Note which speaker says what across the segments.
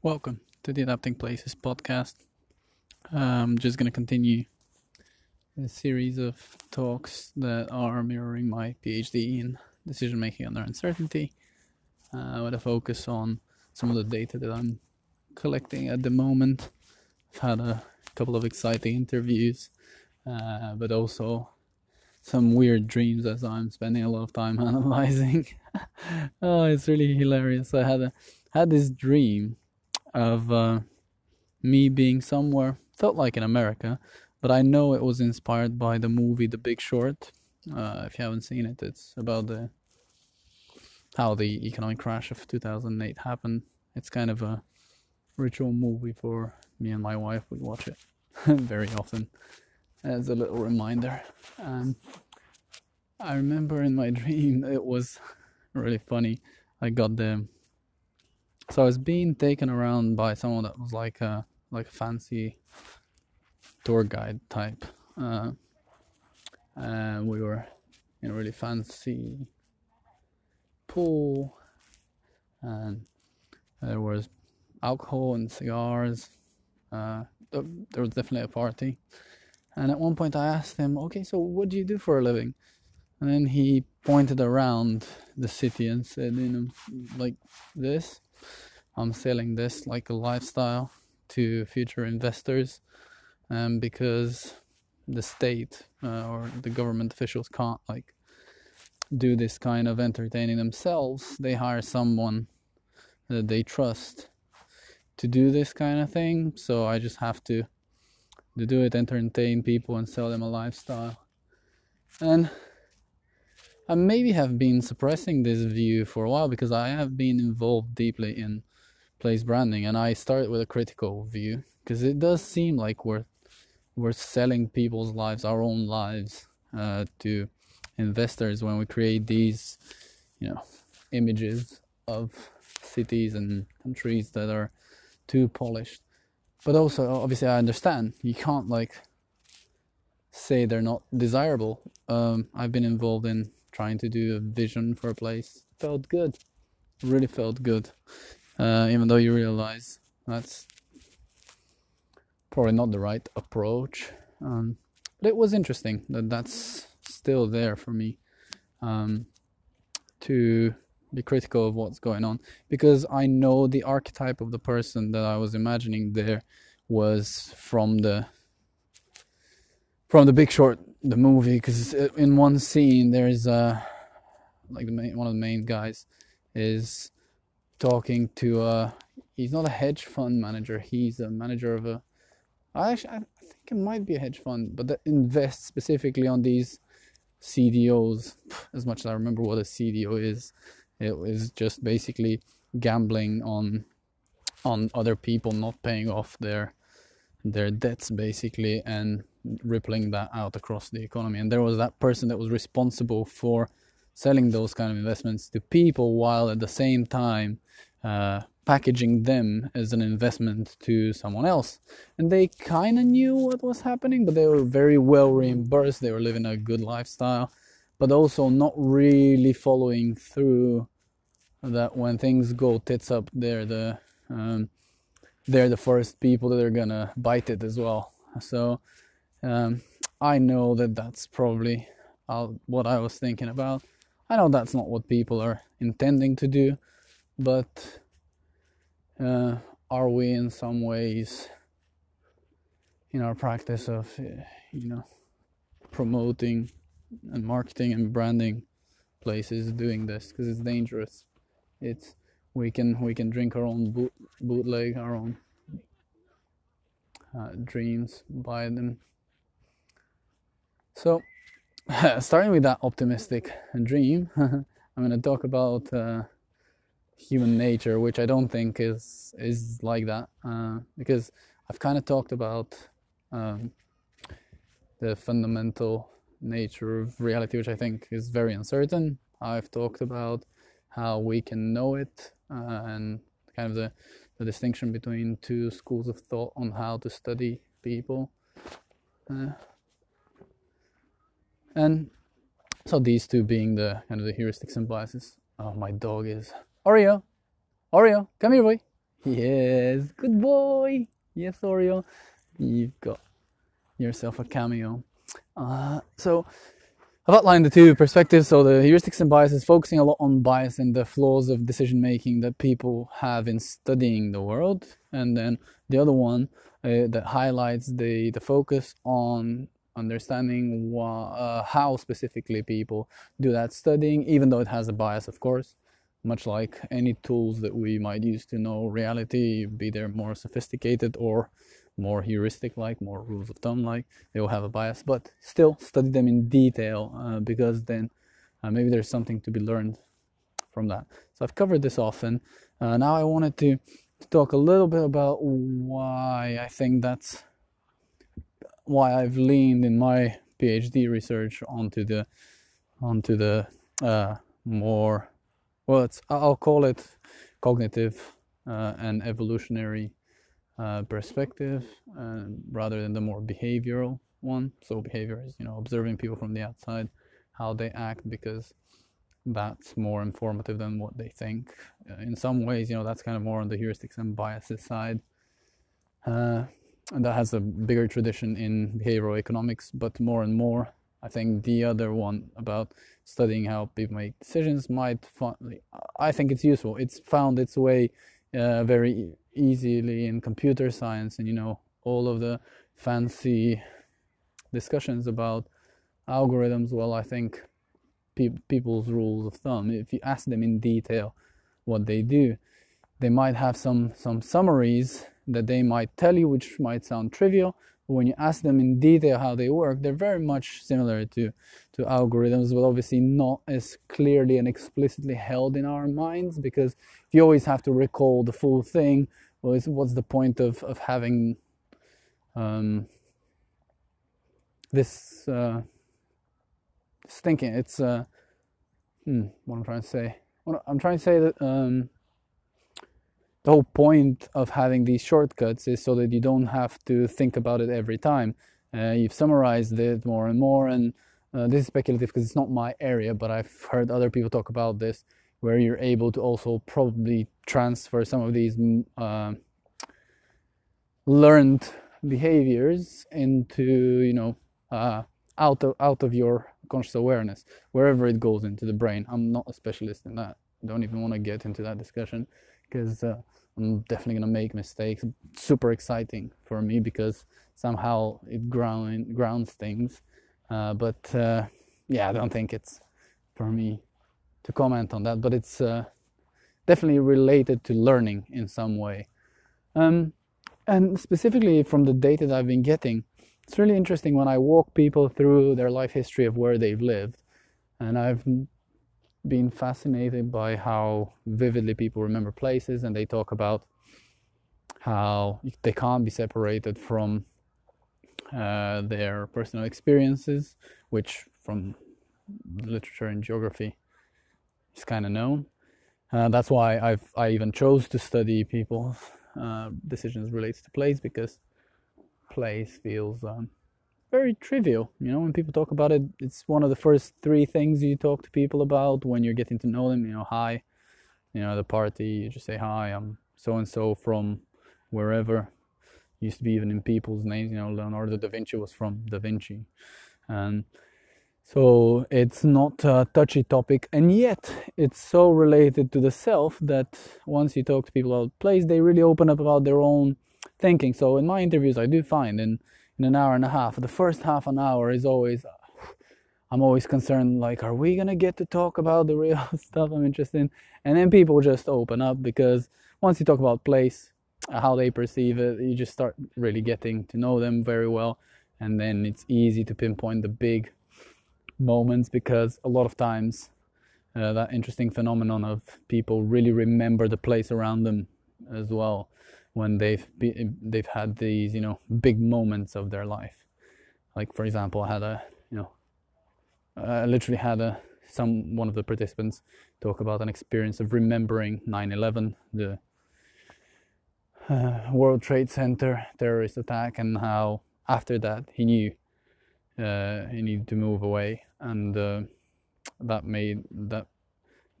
Speaker 1: Welcome to the Adapting Places podcast. I'm just going to continue a series of talks that are mirroring my PhD in decision making under uncertainty, uh, with a focus on some of the data that I'm collecting at the moment. I've had a couple of exciting interviews, uh, but also some weird dreams as I'm spending a lot of time analyzing. oh, it's really hilarious. I had a had this dream of uh, me being somewhere, felt like in America, but I know it was inspired by the movie The Big Short. Uh, if you haven't seen it, it's about the how the economic crash of 2008 happened. It's kind of a ritual movie for me and my wife. We watch it very often as a little reminder. Um, I remember in my dream it was really funny. I got the so I was being taken around by someone that was like a like a fancy tour guide type. Uh, and we were in a really fancy pool, and there was alcohol and cigars. Uh, there was definitely a party. And at one point, I asked him, "Okay, so what do you do for a living?" And then he pointed around the city and said, "You know, like this." I'm selling this like a lifestyle to future investors um, because the state uh, or the government officials can't like do this kind of entertaining themselves. They hire someone that they trust to do this kind of thing. So i just have to to do it entertain people and sell them a lifestyle. And i maybe have been suppressing this view for a while because i have been involved deeply in place branding and i start with a critical view because it does seem like we're we're selling people's lives our own lives uh, to investors when we create these you know images of cities and countries that are too polished. But also obviously i understand. You can't like say they're not desirable. Um, i've been involved in trying to do a vision for a place. Felt good. Really felt good uh, even though you realize that's probably not the right approach. Um, but it was interesting that that's still there for me um, to be critical of what's going on because I know the archetype of the person that I was imagining there was from the from the Big Short, the movie. Because in one scene, there's a like the main, one of the main guys is talking to uh he's not a hedge fund manager. He's a manager of a I actually I think it might be a hedge fund but that invests specifically on these CDOs as much as I remember what a CDO is it was just basically gambling on on other people not paying off their their debts basically and rippling that out across the economy. And there was that person that was responsible for selling those kind of investments to people while at the same time uh, packaging them as an investment to someone else. And they kind of knew what was happening, but they were very well reimbursed. They were living a good lifestyle, but also not really following through that when things go tits up, they're the um, they're the first people that are gonna bite it as well. So um, I know that that's probably uh, what I was thinking about. I know that's not what people are intending to do, but uh, are we in some ways in our practice of uh, you know promoting and marketing and branding places doing this? Because it's dangerous. It's we can we can drink our own boot, bootleg our own uh, dreams buy them. So starting with that optimistic dream i'm going to talk about uh, human nature, which I don't think is is like that, uh, because I've kind of talked about um, the fundamental nature of reality, which I think is very uncertain. I've talked about how we can know it uh, and kind of the, the distinction between two schools of thought on how to study people. And so these two being the kind of the heuristics and biases. Oh, my dog is Oreo, Oreo, come here, boy. Yes, good boy. Yes, Oreo. You've got yourself a cameo. Uh, so I've outlined the two perspectives. So the heuristics and biases, focusing a lot on bias and the flaws of decision making that people have in studying the world, and then the other one uh, that highlights the the focus on understanding uh, how specifically people do that studying, even though it has a bias, of course. Much like any tools that we might use to know reality, be they more sophisticated or more heuristic like, more rules of thumb like, they will have a bias, but still study them in detail uh, because then uh, maybe there's something to be learned from that. So I've covered this often. Uh, now I wanted to, to talk a little bit about why I think that's why I've leaned in my PhD research onto the onto the uh, more well, it's I'll call it cognitive uh, and evolutionary uh, perspective uh, rather than the more behavioral one. So behavior is you know observing people from the outside, how they act, because that's more informative than what they think. Uh, in some ways, you know that's kind of more on the heuristics and biases side. And that has a bigger tradition in behavioral economics, but more and more, I think the other one about studying how people make decisions might. I think it's useful. It's found its way uh, very easily in computer science, and you know all of the fancy discussions about algorithms. Well, I think pe- people's rules of thumb. If you ask them in detail what they do, they might have some some summaries that they might tell you, which might sound trivial, but when you ask them in detail how they work, they're very much similar to, to algorithms, but obviously not as clearly and explicitly held in our minds because you always have to recall the full thing, well, what's the point of, of having um, this, uh, this thinking? It's, uh, hmm, what I'm trying to say. I'm trying to say that um, the whole point of having these shortcuts is so that you don't have to think about it every time. Uh, you've summarized it more and more, and uh, this is speculative because it's not my area, but I've heard other people talk about this, where you're able to also probably transfer some of these mm, uh, learned behaviors into, you know, uh, out of out of your conscious awareness, wherever it goes into the brain. I'm not a specialist in that. Don't even want to get into that discussion because uh, I'm definitely gonna make mistakes. Super exciting for me because somehow it ground grounds things. Uh, but uh, yeah, I don't think it's for me to comment on that. But it's uh, definitely related to learning in some way. Um, and specifically from the data that I've been getting, it's really interesting when I walk people through their life history of where they've lived, and I've been fascinated by how vividly people remember places and they talk about how they can't be separated from uh, their personal experiences, which from literature and geography is kind of known. Uh, that's why I've I even chose to study people's uh, decisions related to place because place feels um, very trivial. You know, when people talk about it, it's one of the first three things you talk to people about when you're getting to know them. You know, hi, you know, the party, you just say, hi, I'm so and so from wherever. Used to be even in people's names. You know, Leonardo da Vinci was from Da Vinci. And so it's not a touchy topic, and yet it's so related to the self that once you talk to people about place, they really open up about their own thinking. So in my interviews, I do find, and in an hour and a half. The first half an hour is always, I'm always concerned, like, are we gonna get to talk about the real stuff I'm interested in? And then people just open up because once you talk about place, how they perceive it, you just start really getting to know them very well. And then it's easy to pinpoint the big moments because a lot of times uh, that interesting phenomenon of people really remember the place around them as well when they've be, they've had these you know big moments of their life. Like for example, I had a you know I literally had a some one of the participants talk about an experience of remembering 9/11, the uh, World Trade Center terrorist attack, and how after that he knew uh, he needed to move away, and uh, that made that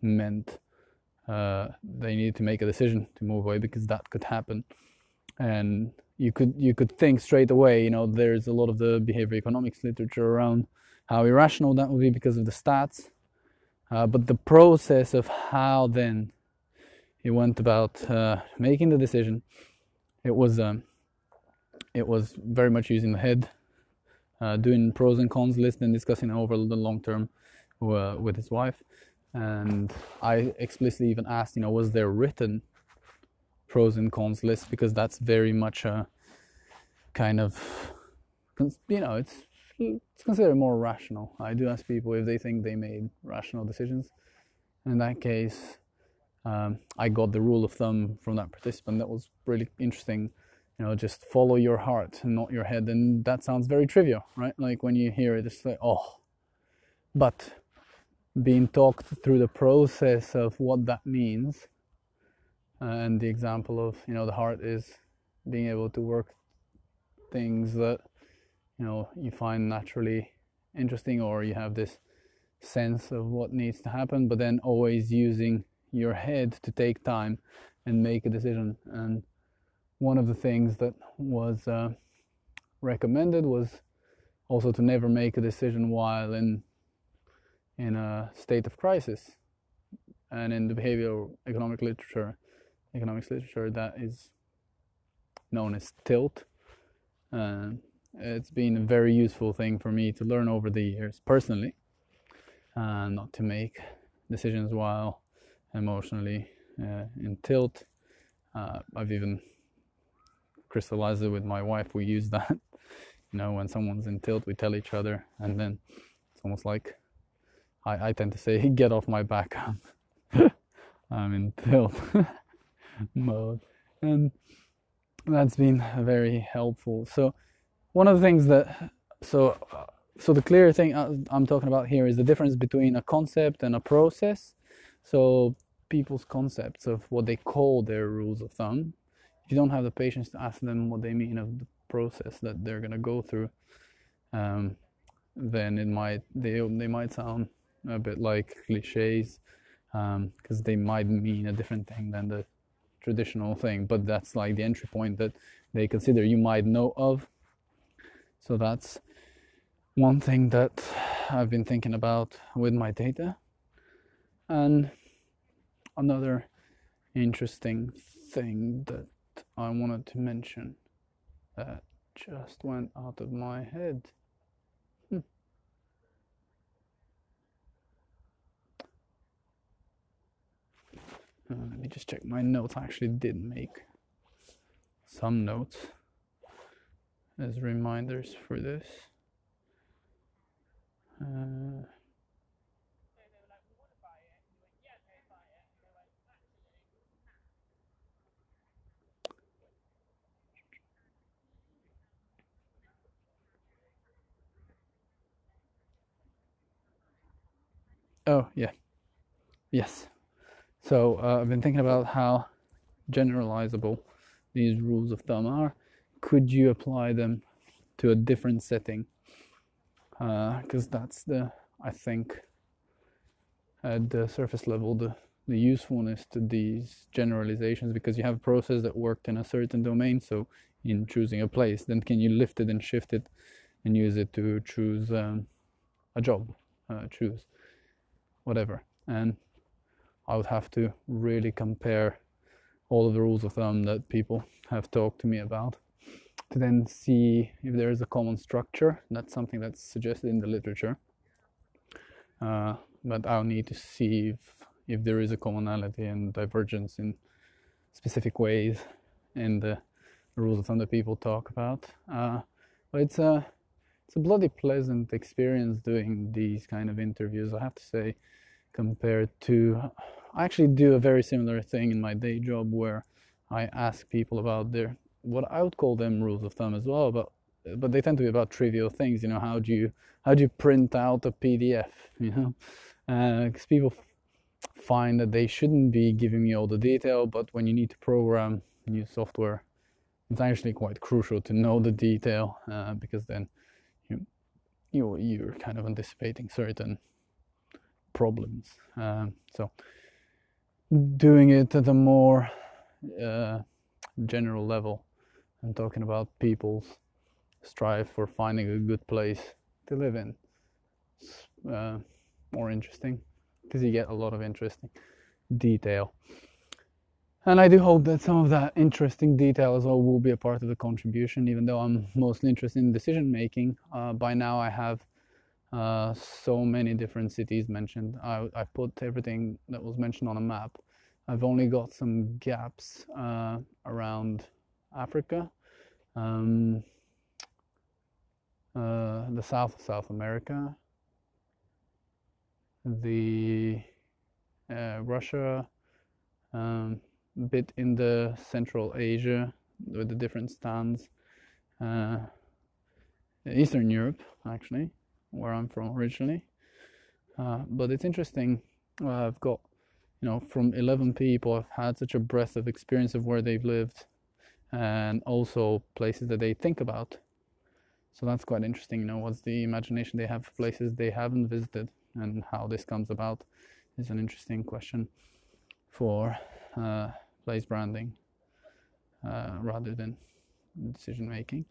Speaker 1: meant uh, they needed to make a decision to move away because that could happen, and you could you could think straight away. You know, there's a lot of the behavior economics literature around how irrational that would be because of the stats, uh, but the process of how then he went about uh, making the decision, it was um, it was very much using the head, uh, doing pros and cons list and discussing over the long term uh, with his wife. And I explicitly even asked, you know, was there written pros and cons list because that's very much a kind of, you know, it's it's considered more rational. I do ask people if they think they made rational decisions. In that case, um, I got the rule of thumb from that participant. That was really interesting you know just follow your heart and not your head and that sounds very trivial right like when you hear it it's like oh but being talked through the process of what that means uh, and the example of you know the heart is being able to work things that you know you find naturally interesting or you have this sense of what needs to happen but then always using your head to take time and make a decision. And one of the things that was uh, recommended was also to never make a decision while in in a state of crisis and in the behavioral economic literature economics literature that is known as tilt uh, it's been a very useful thing for me to learn over the years personally uh, not to make decisions while emotionally uh, in tilt uh, i've even crystallized it with my wife. We use that. you know, when someone's in tilt, we tell each other, and then it's almost like I, I tend to say, "Get off my back." I'm in tilt mode, and that's been very helpful. So, one of the things that so so the clear thing uh, I'm talking about here is the difference between a concept and a process. So people's concepts of what they call their rules of thumb if you don't have the patience to ask them what they mean of the process that they're gonna go through, um, then it might they they might sound a bit like cliches because um, they might mean a different thing than the traditional thing. But that's like the entry point that they consider you might know of. So that's one thing that I've been thinking about with my data. And another interesting thing that I wanted to mention that just went out of my head. Hmm. Uh, let me just check my notes. I actually did make some notes as reminders for this. Uh, Oh, yeah. Yes. So uh, I've been thinking about how generalizable these rules of thumb are. Could you apply them to a different setting? Because uh, that's the, I think, at the surface level, the, the usefulness to these generalizations because you have a process that worked in a certain domain. So in choosing a place, then can you lift it and shift it and use it to choose um, a job, uh, choose whatever. And I would have to really compare all of the rules of thumb that people have talked to me about to then see if there is a common structure. That's something that's suggested in the literature. Uh, but I'll need to see if, if there is a commonality and divergence in specific ways in the rules of thumb that people talk about. Uh, but it's a it's a bloody pleasant experience doing these kind of interviews. I have to say, compared to I actually do a very similar thing in my day job where I ask people about their what I would call them rules of thumb as well, but but they tend to be about trivial things. You know, how do you how do you print out a PDF? You know, because uh, people find that they shouldn't be giving me all the detail, but when you need to program new software, it's actually quite crucial to know the detail uh, because then you you you're kind of anticipating certain problems. Um, so doing it at a more uh, general level and talking about people's strive for finding a good place to live in. It's, uh, more interesting because you get a lot of interesting detail. And I do hope that some of that interesting detail as well will be a part of the contribution, even though I'm mostly interested in decision making. Uh, by now, I have uh, so many different cities mentioned. I, I put everything that was mentioned on a map. I've only got some gaps uh, around Africa, um, uh, the south of South America, the uh, Russia, um, bit in the Central Asia with the different stands, uh, Eastern Europe actually, where I'm from originally. Uh, but it's interesting. I've got, you know, from 11 people, I've had such a breadth of experience of where they've lived and also places that they think about. So that's quite interesting. You know, what's the imagination they have for places they haven't visited and how this comes about is an interesting question for uh, place branding uh, rather than decision making.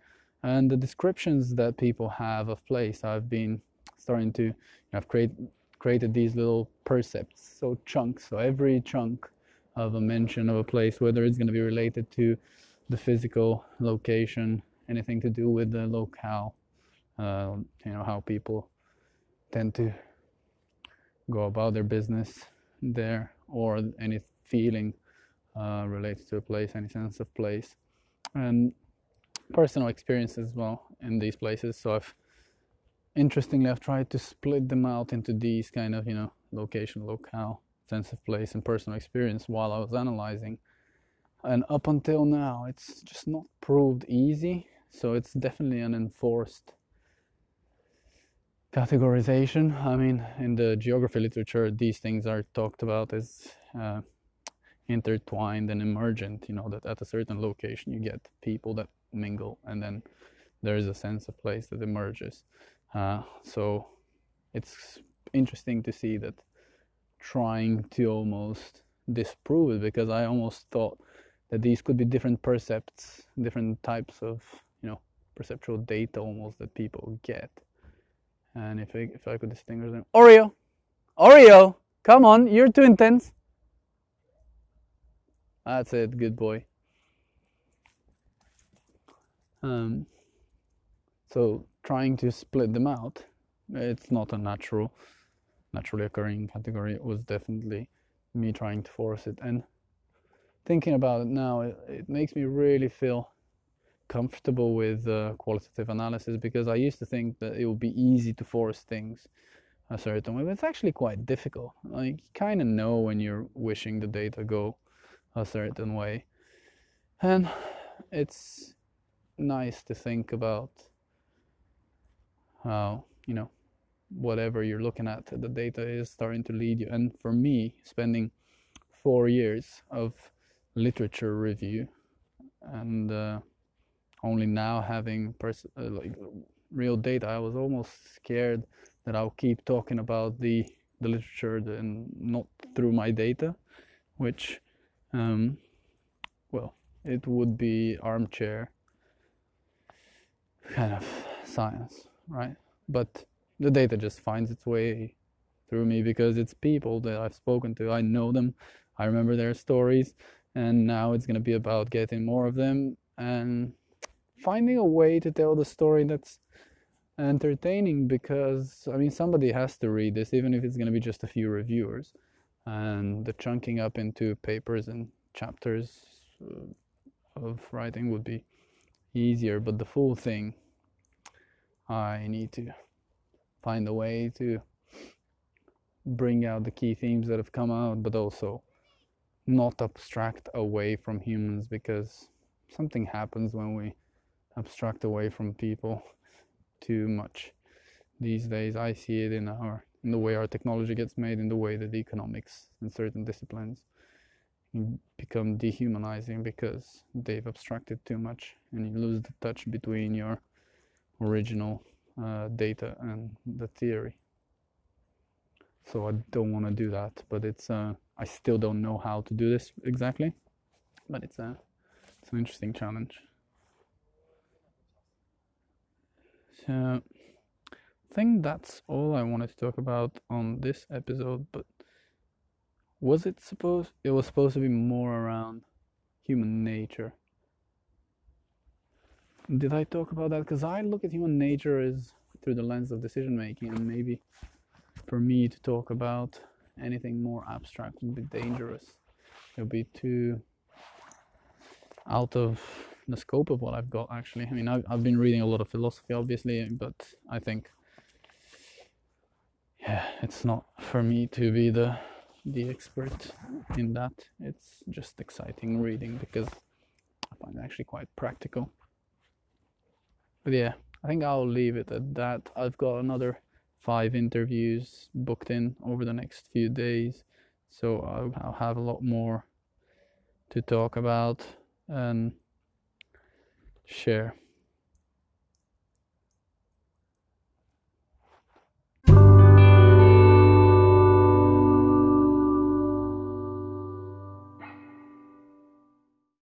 Speaker 1: And the descriptions that people have of place, I've been starting to, I've create, created these little percepts, so chunks. So every chunk of a mention of a place, whether it's going to be related to the physical location, anything to do with the locale, uh, you know, how people tend to go about their business there, or any feeling uh, related to a place, any sense of place, and personal experience as well in these places. So I've interestingly I've tried to split them out into these kind of you know location, locale, sense of place, and personal experience while I was analyzing. And up until now, it's just not proved easy. So it's definitely an enforced categorization. I mean, in the geography literature, these things are talked about as uh, intertwined and emergent. You know, that at a certain location you get people that mingle, and then there is a sense of place that emerges. Uh, so it's interesting to see that trying to almost disprove it because I almost thought that these could be different percepts, different types of you know perceptual data almost that people get. And if I, if I could distinguish them, Oreo, Oreo, come on, you're too intense. That's it, good boy. Um, so trying to split them out, it's not a natural, naturally occurring category. It was definitely me trying to force it. And thinking about it now, it, it makes me really feel comfortable with uh, qualitative analysis because I used to think that it would be easy to force things a certain way, but it's actually quite difficult. Like you kind of know when you're wishing the data go a certain way, and it's nice to think about how you know whatever you're looking at the data is starting to lead you. And for me spending four years of literature review and uh, only now having pers- uh, like real data i was almost scared that i'll keep talking about the the literature and not through my data which um, well it would be armchair kind of science right? But the data just finds its way through me because it's people that i've spoken to. I know them. I remember their stories. And now it's going to be about getting more of them and finding a way to tell the story that's entertaining because I mean somebody has to read this even if it's going to be just a few reviewers and the chunking up into papers and chapters uh, of writing would be easier but the full thing I need to find a way to bring out the key themes that have come out but also not abstract away from humans because something happens when we abstract away from people too much. These days i see it in our in the way our technology gets made in the way that the economics and certain disciplines become dehumanizing because they've abstracted too much and you lose the touch between your original uh, data and the theory so i don't want to do that but it's uh, I still don't know how to do this exactly, but it's a it's an interesting challenge. So think that's all I wanted to talk about on this episode, but was it supposed it was supposed to be more around human nature. Did i talk about that? Because i look at human nature as through the lens of decision making and maybe for me to talk about anything more abstract would be dangerous. It would be too out of the scope of what i've got actually. I mean i've, I've been reading a lot of philosophy obviously but i think yeah it's not for me to be the the expert in that. It's just exciting reading because I find it actually quite practical. But yeah, I think I'll leave it at that. I've got another five interviews booked in over the next few days, so I'll, I'll have a lot more to talk about and share.